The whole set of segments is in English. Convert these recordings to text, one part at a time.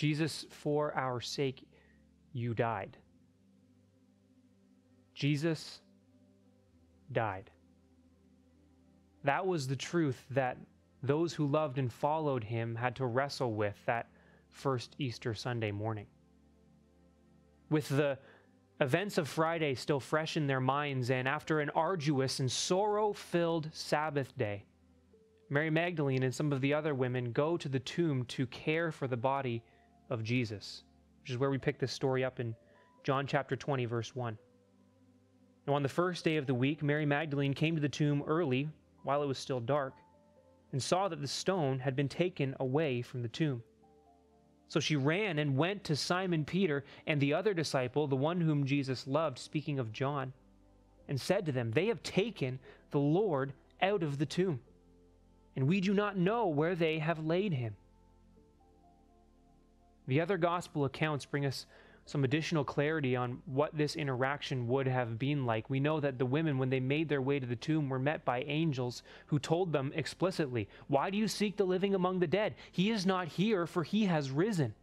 Jesus, for our sake, you died. Jesus died. That was the truth that those who loved and followed him had to wrestle with that first Easter Sunday morning. With the events of Friday still fresh in their minds, and after an arduous and sorrow filled Sabbath day, Mary Magdalene and some of the other women go to the tomb to care for the body of Jesus, which is where we pick this story up in John chapter 20, verse 1. Now, on the first day of the week, Mary Magdalene came to the tomb early while it was still dark and saw that the stone had been taken away from the tomb. So she ran and went to Simon Peter and the other disciple, the one whom Jesus loved, speaking of John, and said to them, They have taken the Lord out of the tomb, and we do not know where they have laid him. The other gospel accounts bring us some additional clarity on what this interaction would have been like. We know that the women, when they made their way to the tomb, were met by angels who told them explicitly, Why do you seek the living among the dead? He is not here, for he has risen.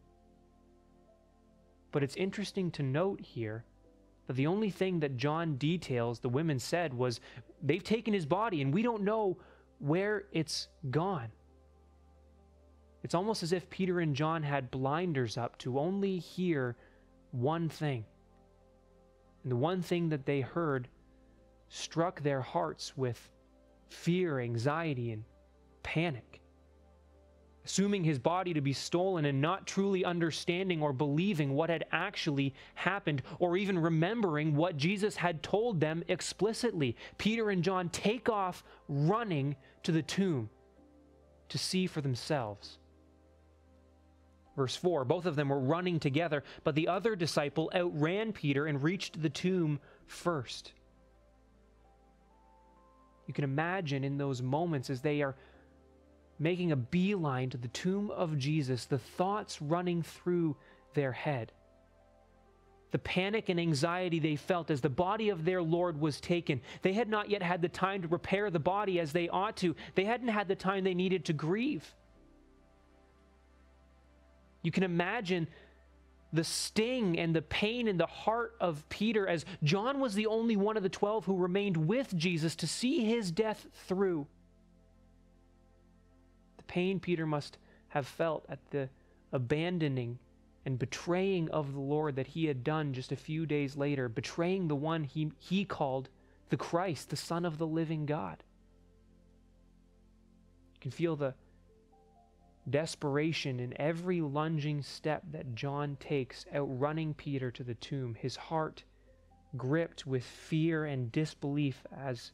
But it's interesting to note here that the only thing that John details the women said was, They've taken his body, and we don't know where it's gone. It's almost as if Peter and John had blinders up to only hear one thing. And the one thing that they heard struck their hearts with fear, anxiety, and panic. Assuming his body to be stolen and not truly understanding or believing what had actually happened, or even remembering what Jesus had told them explicitly. Peter and John take off running to the tomb to see for themselves. Verse 4 Both of them were running together, but the other disciple outran Peter and reached the tomb first. You can imagine in those moments as they are making a beeline to the tomb of Jesus, the thoughts running through their head. The panic and anxiety they felt as the body of their Lord was taken. They had not yet had the time to prepare the body as they ought to. They hadn't had the time they needed to grieve. You can imagine the sting and the pain in the heart of Peter as John was the only one of the 12 who remained with Jesus to see his death through. The pain Peter must have felt at the abandoning and betraying of the Lord that he had done just a few days later, betraying the one he, he called the Christ, the Son of the living God. You can feel the desperation in every lunging step that John takes, outrunning Peter to the tomb, his heart gripped with fear and disbelief as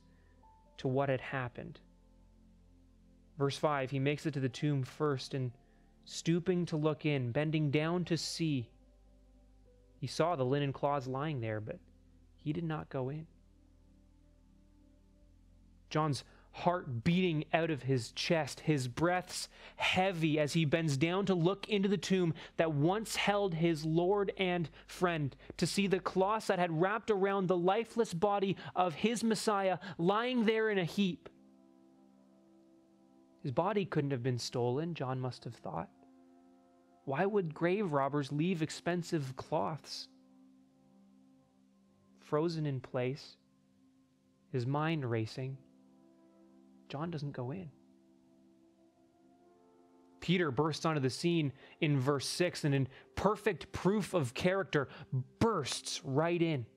to what had happened. Verse 5 He makes it to the tomb first, and stooping to look in, bending down to see, he saw the linen cloths lying there, but he did not go in. John's heart beating out of his chest, his breaths heavy as he bends down to look into the tomb that once held his Lord and friend, to see the cloths that had wrapped around the lifeless body of his Messiah lying there in a heap. His body couldn't have been stolen, John must have thought. Why would grave robbers leave expensive cloths? Frozen in place, his mind racing, John doesn't go in. Peter bursts onto the scene in verse 6 and in perfect proof of character bursts right in.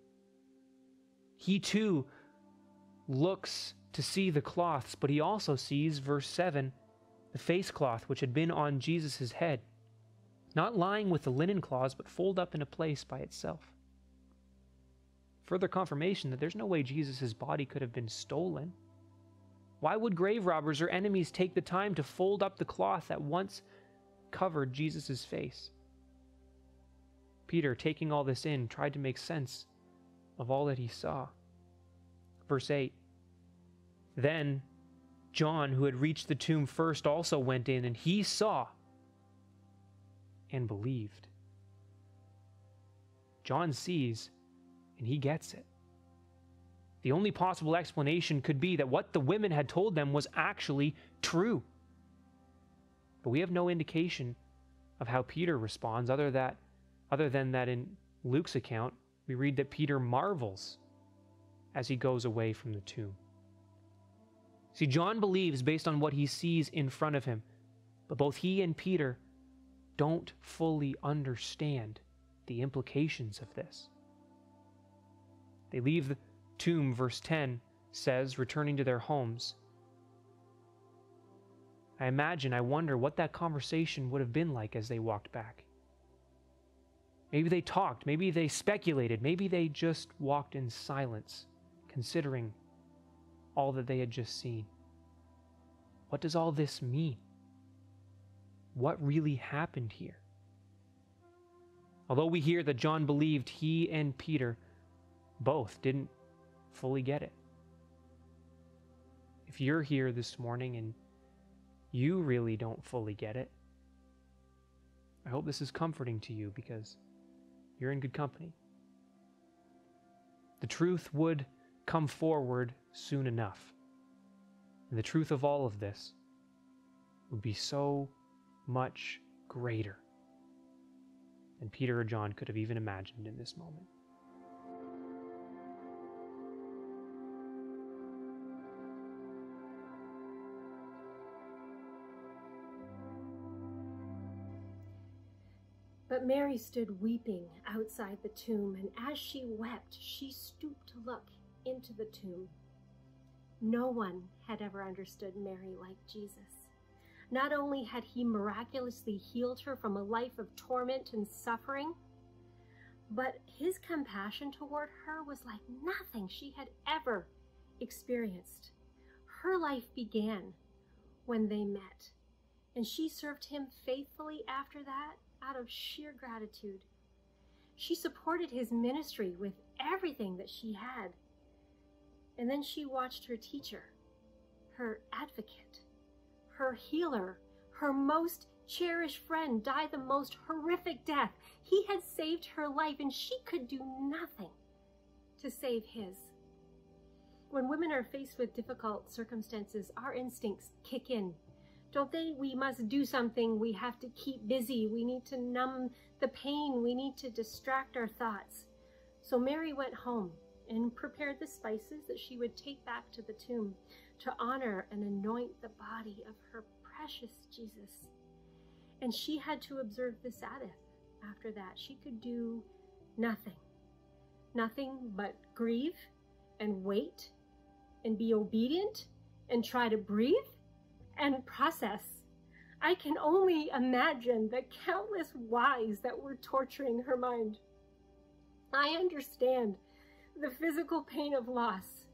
He too looks to see the cloths, but he also sees, verse 7, the face cloth which had been on Jesus' head, not lying with the linen cloths, but folded up in a place by itself. Further confirmation that there's no way Jesus' body could have been stolen. Why would grave robbers or enemies take the time to fold up the cloth that once covered Jesus' face? Peter, taking all this in, tried to make sense of all that he saw. Verse 8 Then John, who had reached the tomb first, also went in, and he saw and believed. John sees and he gets it. The only possible explanation could be that what the women had told them was actually true. But we have no indication of how Peter responds, other that other than that in Luke's account, we read that Peter marvels as he goes away from the tomb. See, John believes based on what he sees in front of him, but both he and Peter don't fully understand the implications of this. They leave the tomb, verse 10 says, returning to their homes. I imagine, I wonder what that conversation would have been like as they walked back. Maybe they talked, maybe they speculated, maybe they just walked in silence, considering all that they had just seen. What does all this mean? What really happened here? Although we hear that John believed he and Peter both didn't fully get it. If you're here this morning and you really don't fully get it, I hope this is comforting to you because you're in good company. The truth would come forward soon enough. And the truth of all of this would be so much greater than Peter or John could have even imagined in this moment. But Mary stood weeping outside the tomb, and as she wept, she stooped to look into the tomb. No one had ever understood Mary like Jesus. Not only had he miraculously healed her from a life of torment and suffering, but his compassion toward her was like nothing she had ever experienced. Her life began when they met, and she served him faithfully after that out of sheer gratitude. She supported his ministry with everything that she had. And then she watched her teacher, her advocate, her healer, her most cherished friend die the most horrific death. He had saved her life and she could do nothing to save his. When women are faced with difficult circumstances, our instincts kick in don't they? We must do something. We have to keep busy. We need to numb the pain. We need to distract our thoughts. So Mary went home and prepared the spices that she would take back to the tomb to honor and anoint the body of her precious Jesus. And she had to observe the Sabbath after that. She could do nothing, nothing but grieve and wait and be obedient and try to breathe and process. I can only imagine the countless whys that were torturing her mind. I understand the physical pain of loss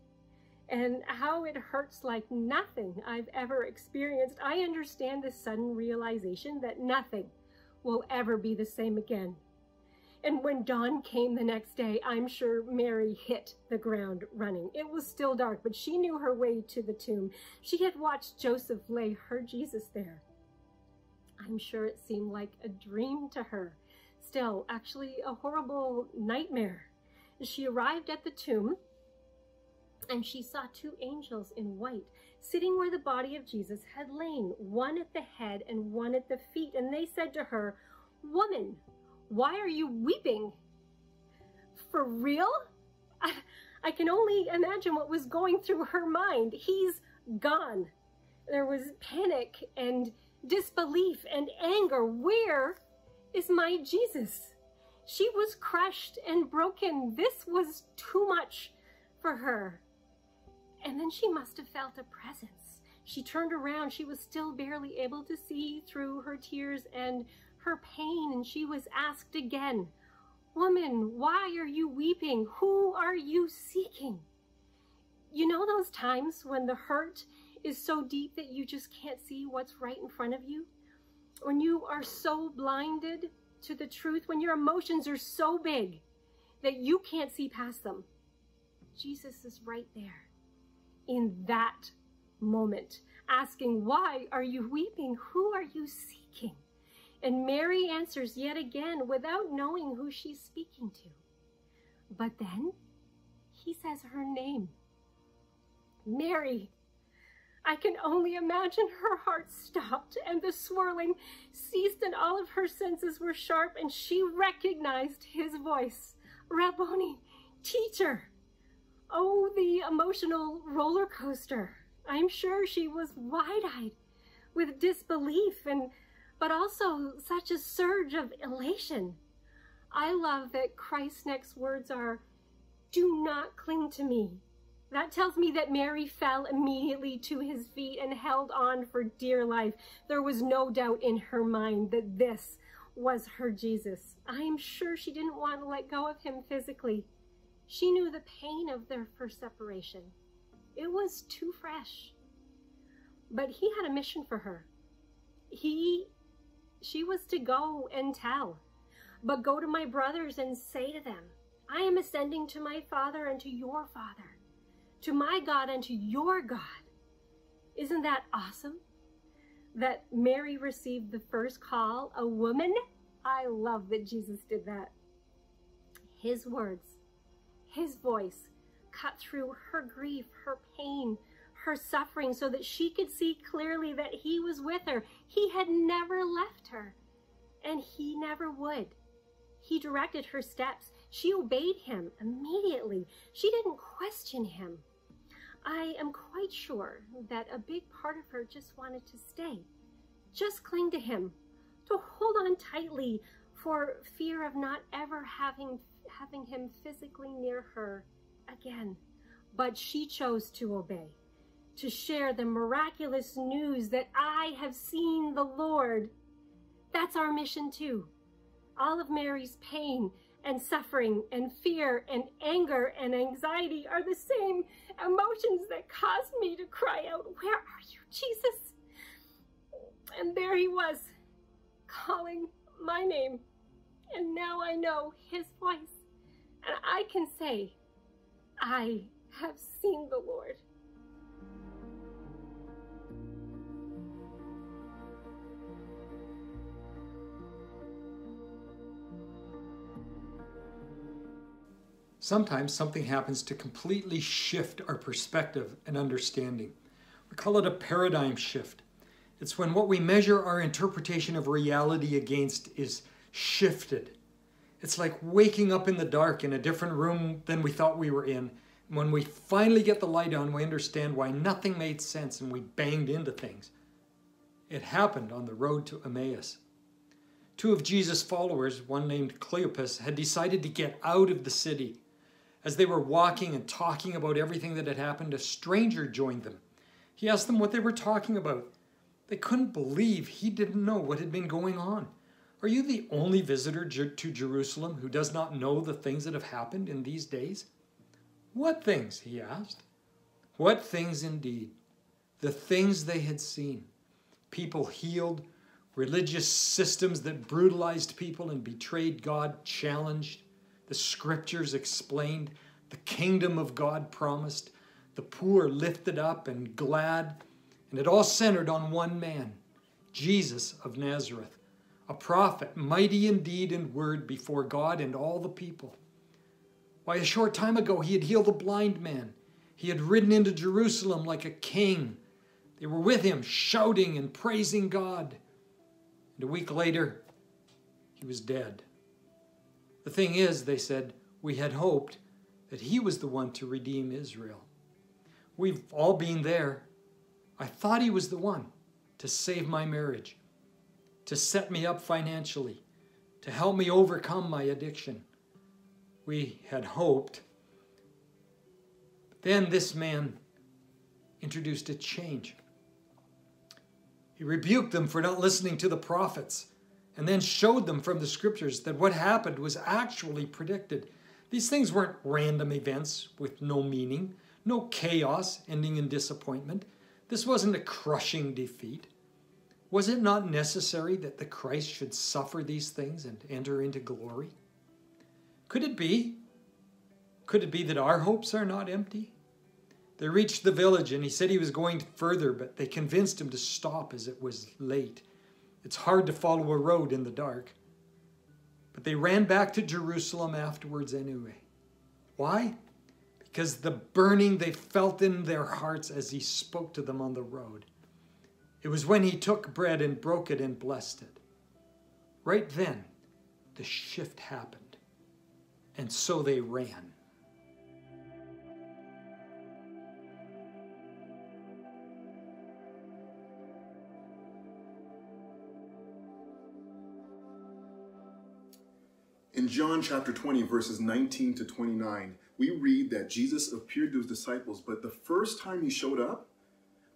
and how it hurts like nothing I've ever experienced. I understand the sudden realization that nothing will ever be the same again. And when dawn came the next day, I'm sure Mary hit the ground running. It was still dark, but she knew her way to the tomb. She had watched Joseph lay her Jesus there. I'm sure it seemed like a dream to her. Still, actually, a horrible nightmare. She arrived at the tomb and she saw two angels in white sitting where the body of Jesus had lain, one at the head and one at the feet. And they said to her, Woman, why are you weeping? For real? I, I can only imagine what was going through her mind. He's gone. There was panic and disbelief and anger. Where is my Jesus? She was crushed and broken. This was too much for her. And then she must have felt a presence. She turned around. She was still barely able to see through her tears and her pain, and she was asked again, Woman, why are you weeping? Who are you seeking? You know those times when the hurt is so deep that you just can't see what's right in front of you? When you are so blinded to the truth, when your emotions are so big that you can't see past them. Jesus is right there in that moment, asking, Why are you weeping? Who are you seeking? And Mary answers yet again without knowing who she's speaking to. But then he says her name Mary. I can only imagine her heart stopped and the swirling ceased and all of her senses were sharp and she recognized his voice. Rabboni, teacher. Oh, the emotional roller coaster. I'm sure she was wide-eyed with disbelief and but also such a surge of elation. I love that Christ's next words are, do not cling to me. That tells me that Mary fell immediately to his feet and held on for dear life. There was no doubt in her mind that this was her Jesus. I am sure she didn't want to let go of him physically. She knew the pain of their first separation. It was too fresh. But he had a mission for her. He she was to go and tell. But go to my brothers and say to them, I am ascending to my Father and to your Father, to my God and to your God. Isn't that awesome? That Mary received the first call, a woman? I love that Jesus did that. His words, his voice cut through her grief, her pain, her suffering so that she could see clearly that he was with her. He had never left her, and he never would. He directed her steps. She obeyed him immediately. She didn't question him. I am quite sure that a big part of her just wanted to stay, just cling to him, to hold on tightly for fear of not ever having, having him physically near her again. But she chose to obey to share the miraculous news that I have seen the Lord. That's our mission too. All of Mary's pain and suffering and fear and anger and anxiety are the same emotions that caused me to cry out, Where are you, Jesus? And there he was, calling my name. And now I know his voice. And I can say, I have seen the Lord. Sometimes something happens to completely shift our perspective and understanding. We call it a paradigm shift. It's when what we measure our interpretation of reality against is shifted. It's like waking up in the dark in a different room than we thought we were in. When we finally get the light on, we understand why nothing made sense and we banged into things. It happened on the road to Emmaus. Two of Jesus' followers, one named Cleopas, had decided to get out of the city as they were walking and talking about everything that had happened, a stranger joined them. He asked them what they were talking about. They couldn't believe he didn't know what had been going on. Are you the only visitor to Jerusalem who does not know the things that have happened in these days? What things? he asked. What things indeed? The things they had seen. People healed, religious systems that brutalized people and betrayed God challenged, the scriptures explained, the kingdom of God promised, the poor lifted up and glad, and it all centered on one man, Jesus of Nazareth, a prophet, mighty in deed and word before God and all the people. Why, a short time ago, he had healed a blind man. He had ridden into Jerusalem like a king. They were with him, shouting and praising God. And a week later, he was dead. The thing is, they said, we had hoped that he was the one to redeem Israel. We've all been there. I thought he was the one to save my marriage, to set me up financially, to help me overcome my addiction. We had hoped. Then this man introduced a change. He rebuked them for not listening to the prophets and then showed them from the scriptures that what happened was actually predicted. These things weren't random events with no meaning, no chaos ending in disappointment. This wasn't a crushing defeat. Was it not necessary that the Christ should suffer these things and enter into glory? Could it be? Could it be that our hopes are not empty? They reached the village and he said he was going further, but they convinced him to stop as it was late. It's hard to follow a road in the dark. But they ran back to Jerusalem afterwards anyway. Why? because the burning they felt in their hearts as he spoke to them on the road. It was when he took bread and broke it and blessed it. Right then, the shift happened, and so they ran. In John chapter 20, verses 19 to 29, we read that Jesus appeared to his disciples, but the first time he showed up,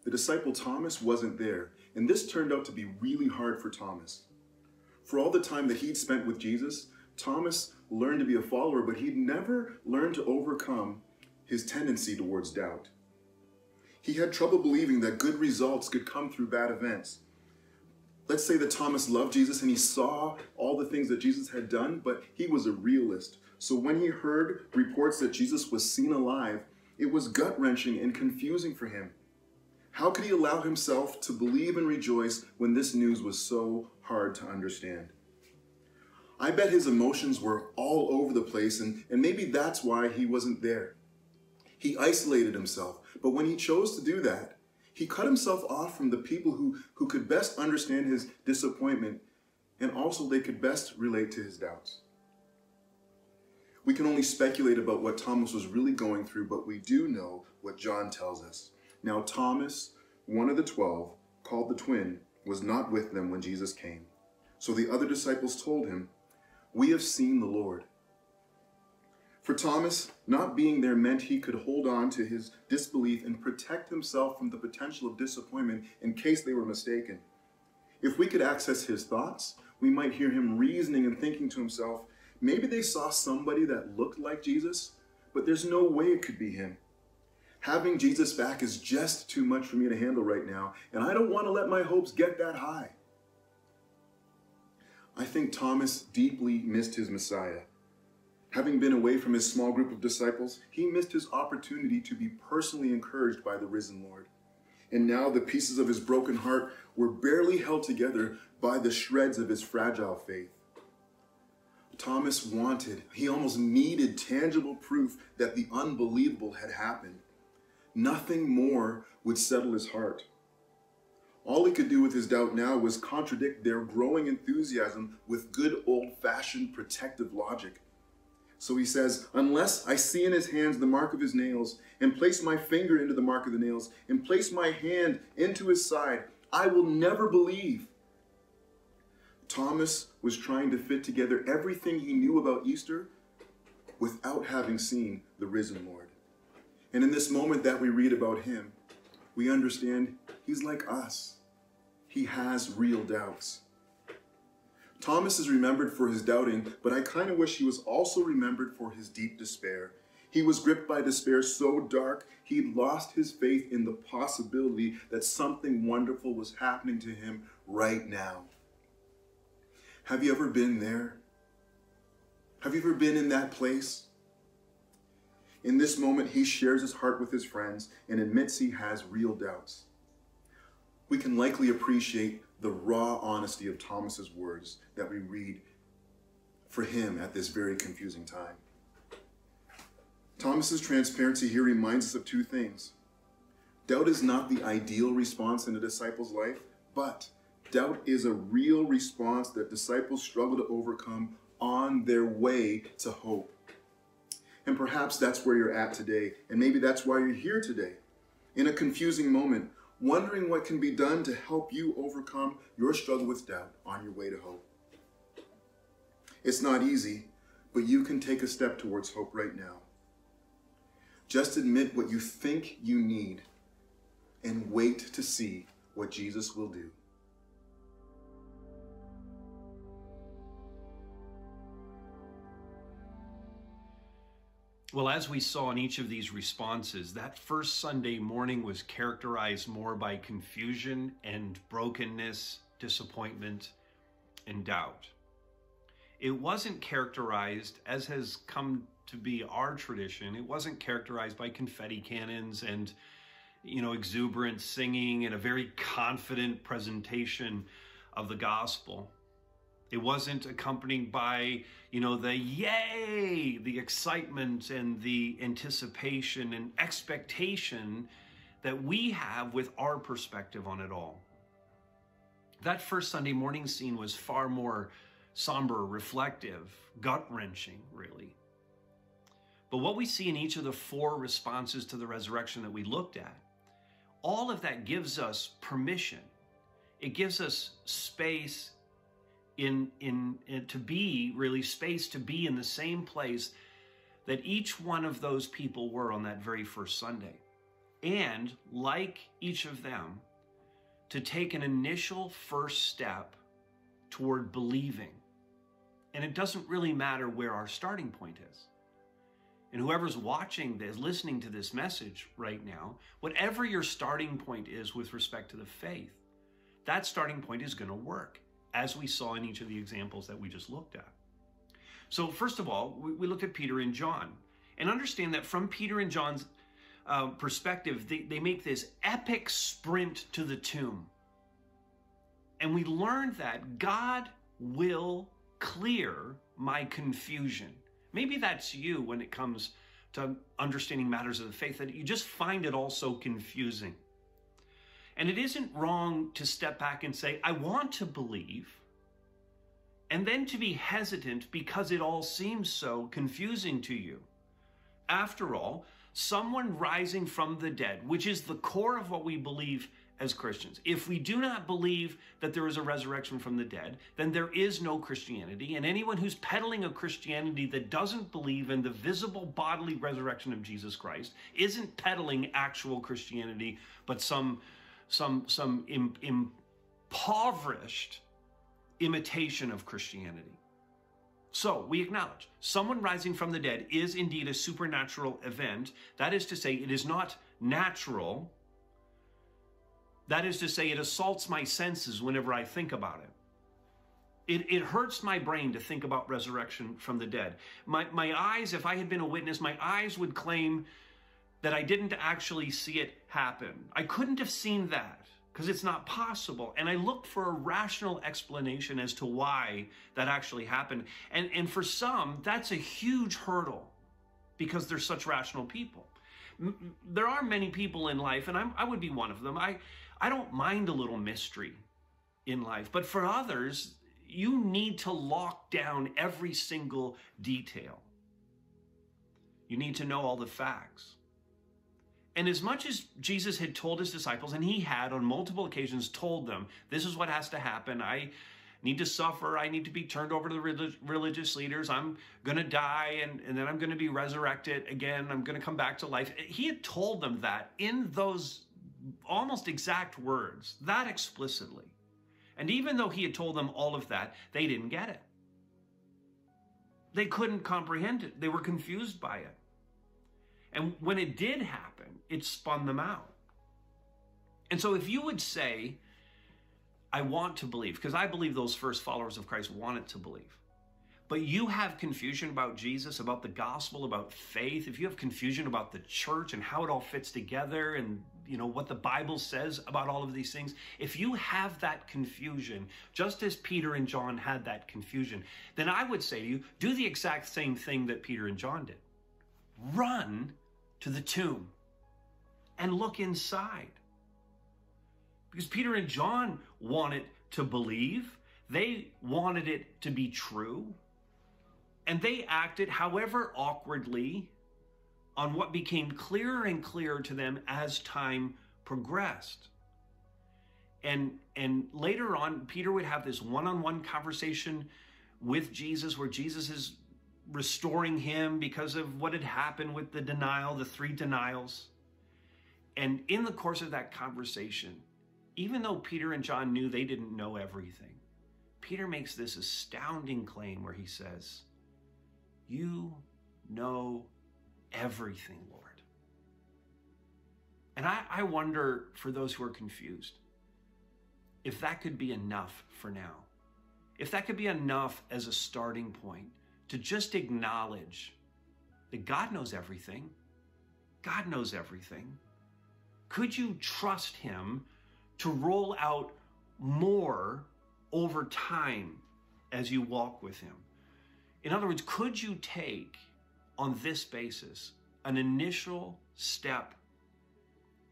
the disciple Thomas wasn't there. And this turned out to be really hard for Thomas. For all the time that he'd spent with Jesus, Thomas learned to be a follower, but he'd never learned to overcome his tendency towards doubt. He had trouble believing that good results could come through bad events. Let's say that Thomas loved Jesus and he saw all the things that Jesus had done, but he was a realist. So when he heard reports that Jesus was seen alive, it was gut wrenching and confusing for him. How could he allow himself to believe and rejoice when this news was so hard to understand? I bet his emotions were all over the place, and, and maybe that's why he wasn't there. He isolated himself, but when he chose to do that, he cut himself off from the people who, who could best understand his disappointment and also they could best relate to his doubts. We can only speculate about what Thomas was really going through, but we do know what John tells us. Now, Thomas, one of the twelve, called the twin, was not with them when Jesus came. So the other disciples told him, We have seen the Lord. For Thomas, not being there meant he could hold on to his disbelief and protect himself from the potential of disappointment in case they were mistaken. If we could access his thoughts, we might hear him reasoning and thinking to himself, maybe they saw somebody that looked like Jesus, but there's no way it could be him. Having Jesus back is just too much for me to handle right now, and I don't want to let my hopes get that high. I think Thomas deeply missed his Messiah Having been away from his small group of disciples, he missed his opportunity to be personally encouraged by the risen Lord. And now the pieces of his broken heart were barely held together by the shreds of his fragile faith. Thomas wanted, he almost needed tangible proof that the unbelievable had happened. Nothing more would settle his heart. All he could do with his doubt now was contradict their growing enthusiasm with good old fashioned protective logic. So he says, Unless I see in his hands the mark of his nails, and place my finger into the mark of the nails, and place my hand into his side, I will never believe. Thomas was trying to fit together everything he knew about Easter without having seen the risen Lord. And in this moment that we read about him, we understand he's like us. He has real doubts. Thomas is remembered for his doubting, but I kind of wish he was also remembered for his deep despair. He was gripped by despair so dark, he lost his faith in the possibility that something wonderful was happening to him right now. Have you ever been there? Have you ever been in that place? In this moment, he shares his heart with his friends and admits he has real doubts. We can likely appreciate the raw honesty of Thomas's words that we read for him at this very confusing time. Thomas's transparency here reminds us of two things. Doubt is not the ideal response in a disciple's life, but doubt is a real response that disciples struggle to overcome on their way to hope. And perhaps that's where you're at today, and maybe that's why you're here today. In a confusing moment, wondering what can be done to help you overcome your struggle with doubt on your way to hope. It's not easy, but you can take a step towards hope right now. Just admit what you think you need and wait to see what Jesus will do. Well, as we saw in each of these responses, that first Sunday morning was characterized more by confusion and brokenness, disappointment, and doubt. It wasn't characterized, as has come to be our tradition, it wasn't characterized by confetti cannons and, you know, exuberant singing and a very confident presentation of the gospel. It wasn't accompanied by, you know, the yay, the excitement and the anticipation and expectation that we have with our perspective on it all. That first Sunday morning scene was far more somber, reflective, gut wrenching, really. But what we see in each of the four responses to the resurrection that we looked at, all of that gives us permission. It gives us space in, in, in to be really space to be in the same place that each one of those people were on that very first Sunday. And like each of them, to take an initial first step toward believing. And it doesn't really matter where our starting point is. And whoever's watching this, listening to this message right now, whatever your starting point is with respect to the faith, that starting point is going to work, as we saw in each of the examples that we just looked at. So, first of all, we, looked at Peter and John. And understand that from Peter and John's uh, perspective, they, they make this epic sprint to the tomb. And we learned that God will clear my confusion. Maybe that's you when it comes to understanding matters of the faith, that you just find it all so confusing. And it isn't wrong to step back and say, I want to believe, and then to be hesitant because it all seems so confusing to you. After all, someone rising from the dead, which is the core of what we believe as Christians. If we do not believe that there is a resurrection from the dead, then there is no Christianity. And anyone who's peddling a Christianity that doesn't believe in the visible bodily resurrection of Jesus Christ isn't peddling actual Christianity, but some some some Im, impoverished imitation of Christianity. So we acknowledge someone rising from the dead is indeed a supernatural event. That is to say, it is not natural. That is to say, it assaults my senses whenever I think about it. It, it hurts my brain to think about resurrection from the dead. My, my eyes, if I had been a witness, my eyes would claim that I didn't actually see it happen. I couldn't have seen that because it's not possible. And I looked for a rational explanation as to why that actually happened. And, and for some, that's a huge hurdle because they're such rational people. There are many people in life, and I'm, I would be one of them. I, I don't mind a little mystery in life, but for others, you need to lock down every single detail. You need to know all the facts. And as much as Jesus had told his disciples, and he had on multiple occasions told them, this is what has to happen. I need to suffer. I need to be turned over to the religious leaders. I'm going to die and, and then I'm going to be resurrected again. I'm going to come back to life. He had told them that in those almost exact words, that explicitly. And even though he had told them all of that, they didn't get it. They couldn't comprehend it. They were confused by it. And when it did happen, it spun them out. And so if you would say, I want to believe, because I believe those first followers of Christ wanted to believe. But you have confusion about Jesus, about the gospel, about faith, if you have confusion about the church and how it all fits together and you know what the Bible says about all of these things, if you have that confusion, just as Peter and John had that confusion, then I would say to you, do the exact same thing that Peter and John did. Run to the tomb and look inside. Because Peter and John wanted to believe, they wanted it to be true, and they acted, however awkwardly, on what became clearer and clearer to them as time progressed. And, and later on, Peter would have this one on one conversation with Jesus where Jesus is restoring him because of what had happened with the denial, the three denials. And in the course of that conversation, even though Peter and John knew they didn't know everything, Peter makes this astounding claim where he says, You know everything, Lord. And I, I wonder for those who are confused, if that could be enough for now. If that could be enough as a starting point to just acknowledge that God knows everything. God knows everything. Could you trust Him to roll out more over time as you walk with Him? In other words, could you take on this basis an initial step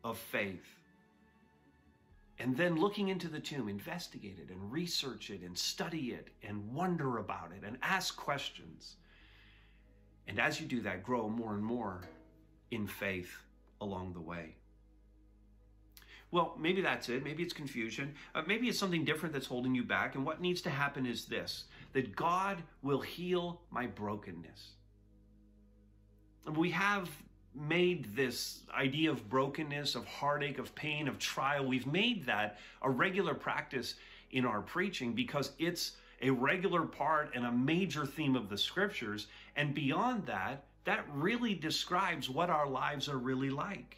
of faith? And then looking into the tomb, investigate it and research it and study it and wonder about it and ask questions. And as you do that, grow more and more in faith along the way. Well, maybe that's it. Maybe it's confusion. Uh, maybe it's something different that's holding you back. And what needs to happen is this that God will heal my brokenness. We have made this idea of brokenness, of heartache, of pain, of trial, we've made that a regular practice in our preaching because it's a regular part and a major theme of the scriptures. And beyond that, that really describes what our lives are really like.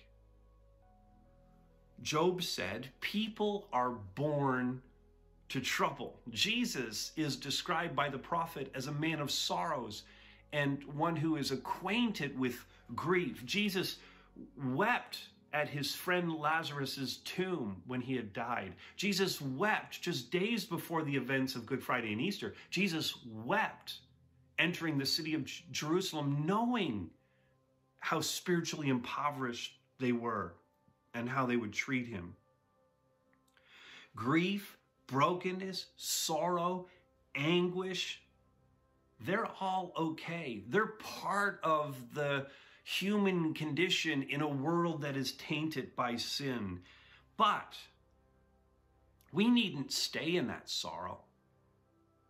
Job said, People are born to trouble. Jesus is described by the prophet as a man of sorrows and one who is acquainted with grief. Jesus wept at his friend Lazarus's tomb when he had died. Jesus wept just days before the events of Good Friday and Easter. Jesus wept entering the city of Jerusalem knowing how spiritually impoverished they were and how they would treat him. Grief, brokenness, sorrow, anguish, they're all okay. They're part of the human condition in a world that is tainted by sin. But we needn't stay in that sorrow.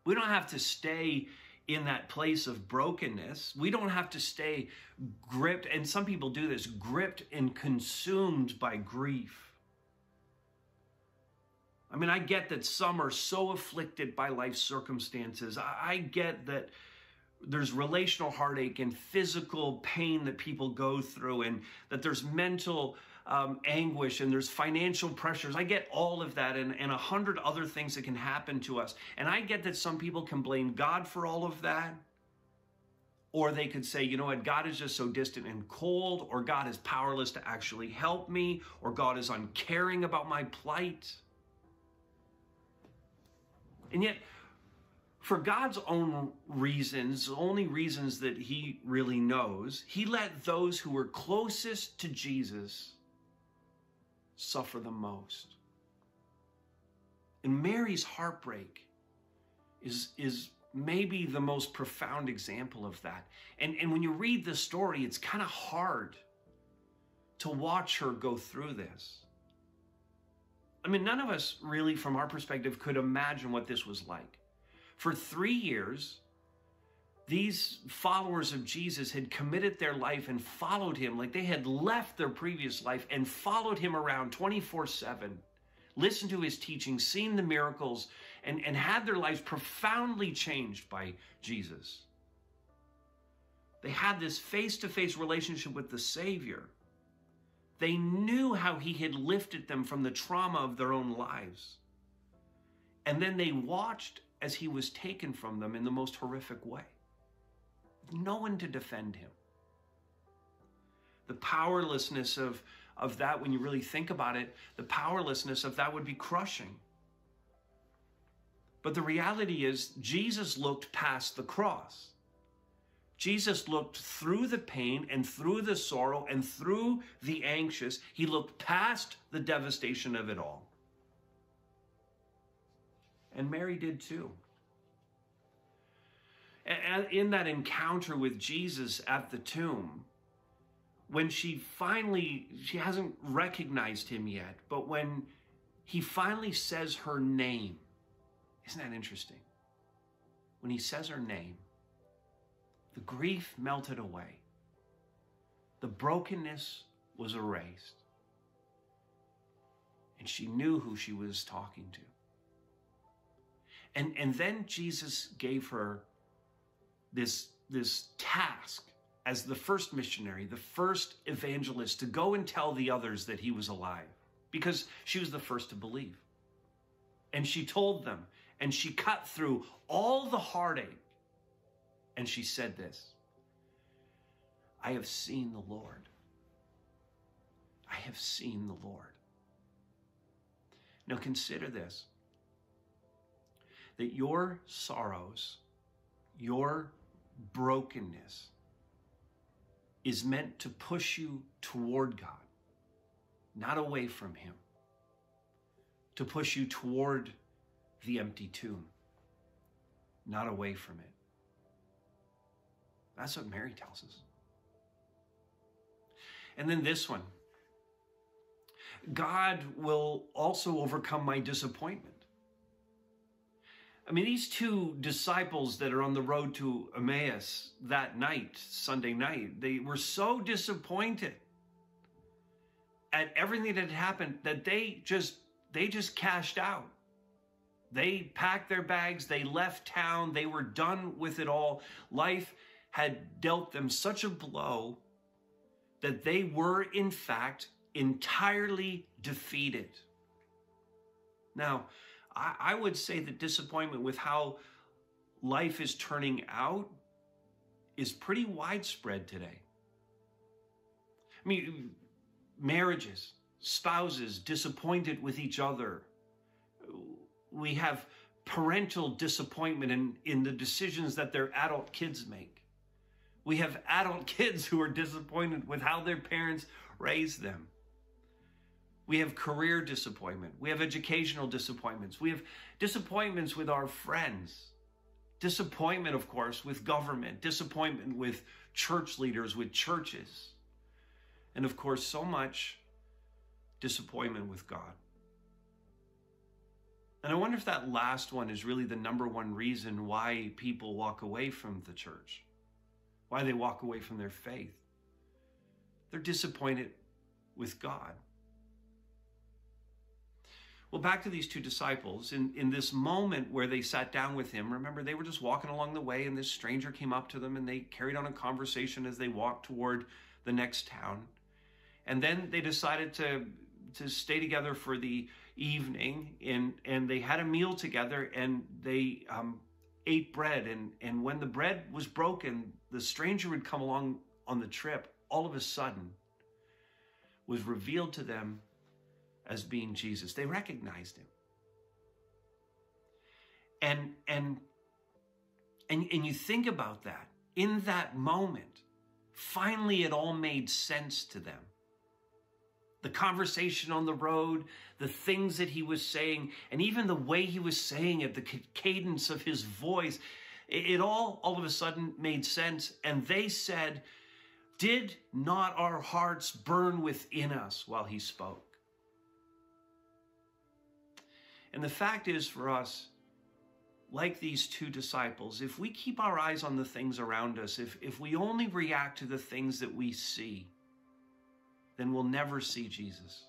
We don't have to stay in that place of brokenness. We don't have to stay gripped, and some people do this, gripped and consumed by grief. I mean, I get that some are so afflicted by life circumstances. I get that there's relational heartache and physical pain that people go through, and that there's mental um, anguish and there's financial pressures. I get all of that and, and a hundred other things that can happen to us. And I get that some people can blame God for all of that. Or they could say, you know what, God is just so distant and cold, or God is powerless to actually help me, or God is uncaring about my plight. And yet, for God's own reasons, only reasons that He really knows, He let those who were closest to Jesus suffer the most. And Mary's heartbreak is, is maybe the most profound example of that. And, and when you read the story, it's kind of hard to watch her go through this. I mean, none of us really, from our perspective, could imagine what this was like. For three years, these followers of Jesus had committed their life and followed him like they had left their previous life and followed him around 24 7, listened to his teaching, seen the miracles, and, and had their lives profoundly changed by Jesus. They had this face to face relationship with the Savior. They knew how he had lifted them from the trauma of their own lives. And then they watched as he was taken from them in the most horrific way no one to defend him. The powerlessness of, of that, when you really think about it, the powerlessness of that would be crushing. But the reality is, Jesus looked past the cross. Jesus looked through the pain and through the sorrow and through the anxious. He looked past the devastation of it all. And Mary did too. And in that encounter with Jesus at the tomb, when she finally, she hasn't recognized him yet, but when he finally says her name, isn't that interesting? When he says her name, the grief melted away, the brokenness was erased, and she knew who she was talking to. And, and then Jesus gave her this, this task as the first missionary, the first evangelist, to go and tell the others that he was alive because she was the first to believe. And she told them, and she cut through all the heartache, and she said this I have seen the Lord. I have seen the Lord. Now consider this that your sorrows, your brokenness is meant to push you toward God, not away from Him, to push you toward the empty tomb, not away from it. That's what Mary tells us. And then this one God will also overcome my disappointment. I mean, these two disciples that are on the road to Emmaus that night, Sunday night, they were so disappointed at everything that had happened that they just they just cashed out. They packed their bags, they left town, they were done with it all. Life had dealt them such a blow that they were in fact entirely defeated. Now, I, I would say that disappointment with how life is turning out is pretty widespread today. I mean, marriages, spouses disappointed with each other. We have parental disappointment in, in the decisions that their adult kids make. We have adult kids who are disappointed with how their parents raised them. We have career disappointment. We have educational disappointments. We have disappointments with our friends. Disappointment, of course, with government. Disappointment with church leaders, with churches. And of course, so much disappointment with God. And I wonder if that last one is really the number one reason why people walk away from the church, why they walk away from their faith. They're disappointed with God. Well, back to these two disciples. In, in this moment where they sat down with him, remember, they were just walking along the way, and this stranger came up to them, and they carried on a conversation as they walked toward the next town. And then they decided to, to stay together for the evening, and, and they had a meal together, and they um, ate bread. And, and when the bread was broken, the stranger would come along on the trip, all of a sudden, was revealed to them as being Jesus. They recognized him. And and and and you think about that. In that moment, finally it all made sense to them. The conversation on the road, the things that he was saying, and even the way he was saying it, the cadence of his voice, it, it all all of a sudden made sense. And they said, Did not our hearts burn within us while he spoke? And the fact is for us, like these two disciples, if we keep our eyes on the things around us, if, if we only react to the things that we see, then we'll never see Jesus.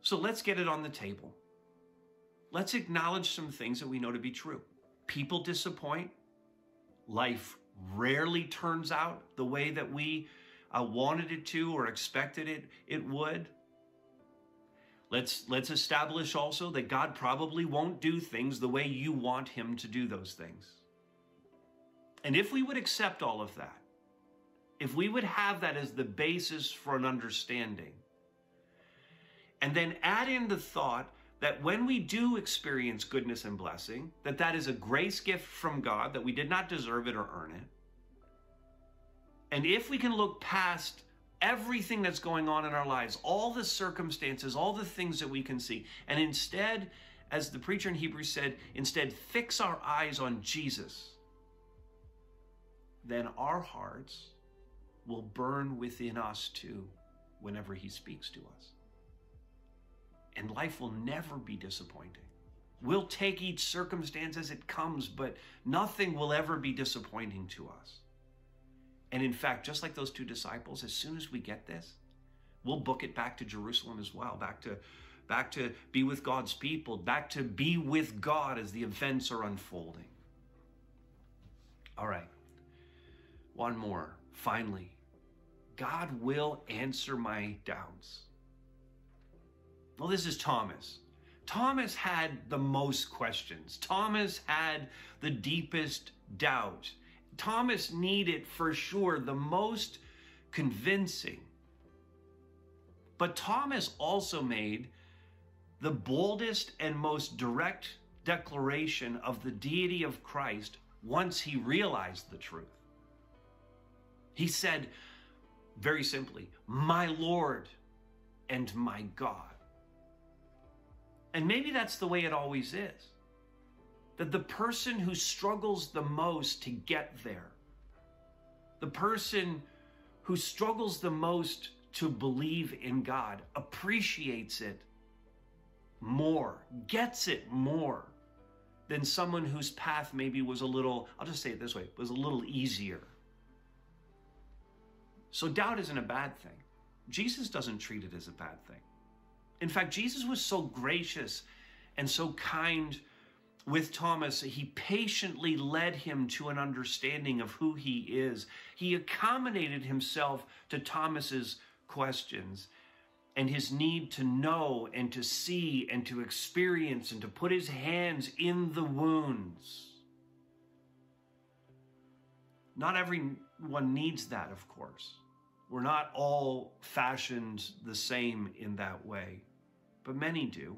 So let's get it on the table. Let's acknowledge some things that we know to be true. People disappoint. Life rarely turns out the way that we uh, wanted it to or expected it it would. Let's let's establish also that God probably won't do things the way you want him to do those things. And if we would accept all of that, if we would have that as the basis for an understanding, and then add in the thought that when we do experience goodness and blessing, that that is a grace gift from God, that we did not deserve it or earn it. And if we can look past everything that's going on in our lives, all the circumstances, all the things that we can see. And instead, as the preacher in Hebrews said, instead fix our eyes on Jesus. Then our hearts will burn within us too whenever he speaks to us. And life will never be disappointing. We'll take each circumstance as it comes, but nothing will ever be disappointing to us. And in fact, just like those two disciples, as soon as we get this, we'll book it back to Jerusalem as well, back to back to be with God's people, back to be with God as the events are unfolding. All right. One more. Finally, God will answer my doubts. Well, this is Thomas. Thomas had the most questions. Thomas had the deepest doubt. Thomas needed for sure the most convincing. But Thomas also made the boldest and most direct declaration of the deity of Christ once he realized the truth. He said, very simply, My Lord and my God. And maybe that's the way it always is. That the person who struggles the most to get there, the person who struggles the most to believe in God, appreciates it more, gets it more than someone whose path maybe was a little, I'll just say it this way, was a little easier. So doubt isn't a bad thing. Jesus doesn't treat it as a bad thing. In fact, Jesus was so gracious and so kind with Thomas, he patiently led him to an understanding of who he is. He accommodated himself to Thomas's questions and his need to know and to see and to experience and to put his hands in the wounds. Not everyone needs that, of course. We're not all fashioned the same in that way, but many do.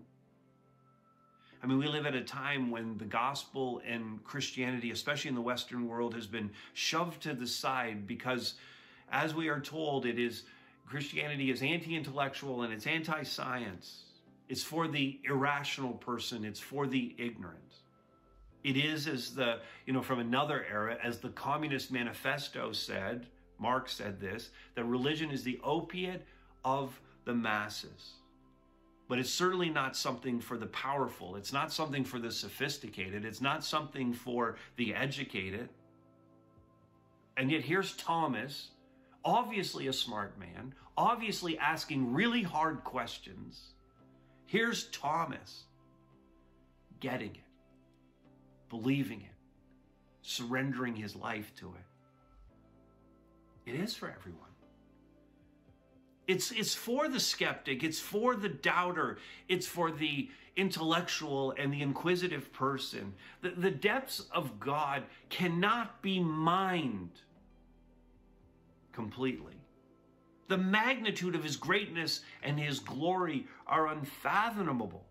I mean, we live at a time when the gospel and Christianity, especially in the Western world, has been shoved to the side because, as we are told, it is Christianity is anti intellectual and it's anti science. It's for the irrational person, it's for the ignorant. It is, as the, you know, from another era, as the Communist Manifesto said, Marx said this, that religion is the opiate of the masses. But it's certainly not something for the powerful. It's not something for the sophisticated. It's not something for the educated. And yet here's Thomas, obviously a smart man, obviously asking really hard questions. Here's Thomas getting it, believing it, surrendering his life to it. It is for everyone. It's, it's for the skeptic, it's for the doubter, it's for the intellectual and the inquisitive person. The, the depths of God cannot be mined completely. The magnitude of his greatness and his glory are unfathomable.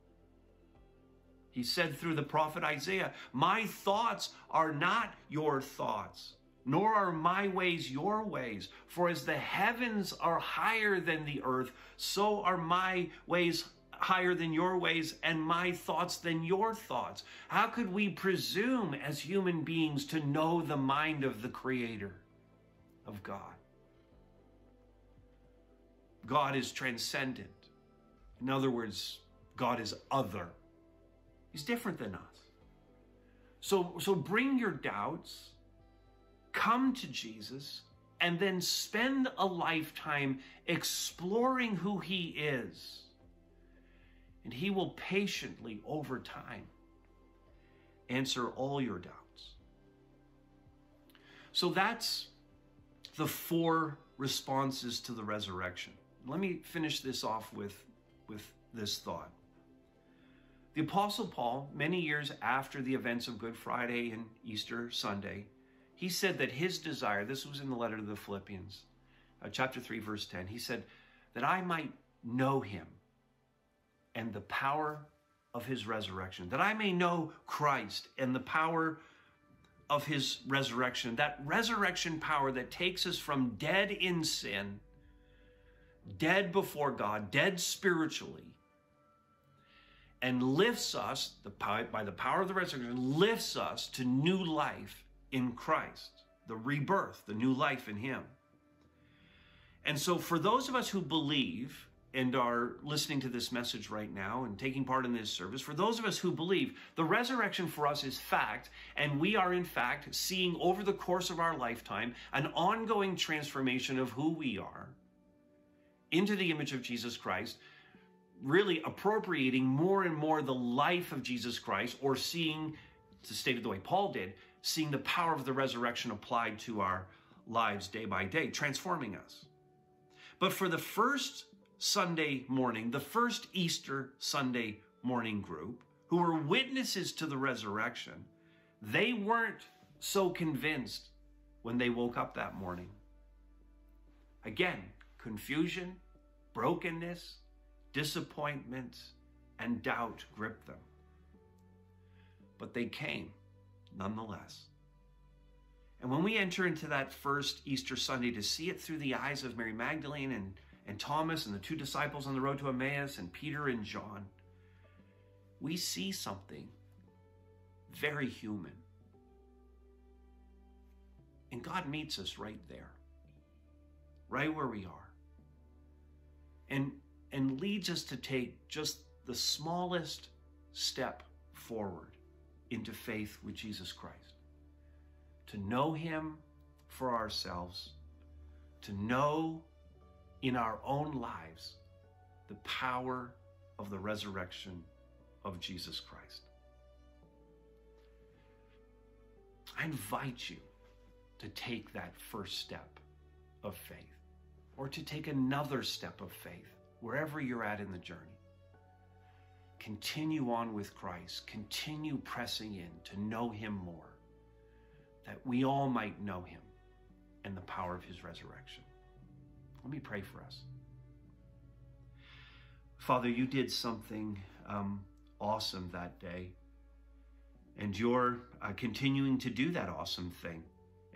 He said through the prophet Isaiah, My thoughts are not your thoughts nor are my ways your ways. For as the heavens are higher than the earth, so are my ways higher than your ways and my thoughts than your thoughts. How could we presume as human beings to know the mind of the Creator of God? God is transcendent. In other words, God is other. He's different than us. So, so bring your doubts come to Jesus and then spend a lifetime exploring who he is. And he will patiently, over time, answer all your doubts. So that's the four responses to the resurrection. Let me finish this off with, with this thought. The Apostle Paul, many years after the events of Good Friday and Easter Sunday, he said that his desire, this was in the letter to the Philippians, uh, chapter 3, verse 10, he said, that I might know him and the power of his resurrection, that I may know Christ and the power of his resurrection, that resurrection power that takes us from dead in sin, dead before God, dead spiritually, and lifts us the, by the power of the resurrection, lifts us to new life in Christ, the rebirth, the new life in Him. And so, for those of us who believe and are listening to this message right now and taking part in this service, for those of us who believe, the resurrection for us is fact, and we are in fact seeing over the course of our lifetime an ongoing transformation of who we are into the image of Jesus Christ, really appropriating more and more the life of Jesus Christ, or seeing, to state it the way Paul did, seeing the power of the resurrection applied to our lives day by day, transforming us. But for the first Sunday morning, the first Easter Sunday morning group, who were witnesses to the resurrection, they weren't so convinced when they woke up that morning. Again, confusion, brokenness, disappointment, and doubt gripped them. But they came nonetheless. And when we enter into that first Easter Sunday to see it through the eyes of Mary Magdalene and, and Thomas and the two disciples on the road to Emmaus and Peter and John, we see something very human. And God meets us right there, right where we are, and, and leads us to take just the smallest step forward into faith with Jesus Christ. To know Him for ourselves, to know in our own lives the power of the resurrection of Jesus Christ. I invite you to take that first step of faith or to take another step of faith wherever you're at in the journey. Continue on with Christ, continue pressing in to know Him more, that we all might know Him and the power of His resurrection. Let me pray for us. Father, you did something um, awesome that day. And you're uh, continuing to do that awesome thing.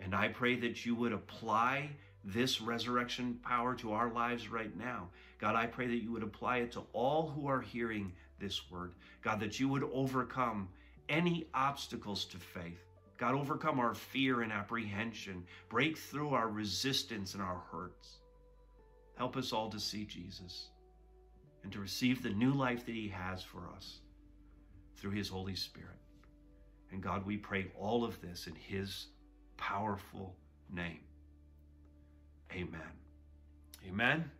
And I pray that you would apply this resurrection power to our lives right now. God, I pray that you would apply it to all who are hearing this word. God, that you would overcome any obstacles to faith. God, overcome our fear and apprehension, break through our resistance and our hurts. Help us all to see Jesus and to receive the new life that he has for us through his Holy Spirit. And God, we pray all of this in his powerful name. Amen. Amen.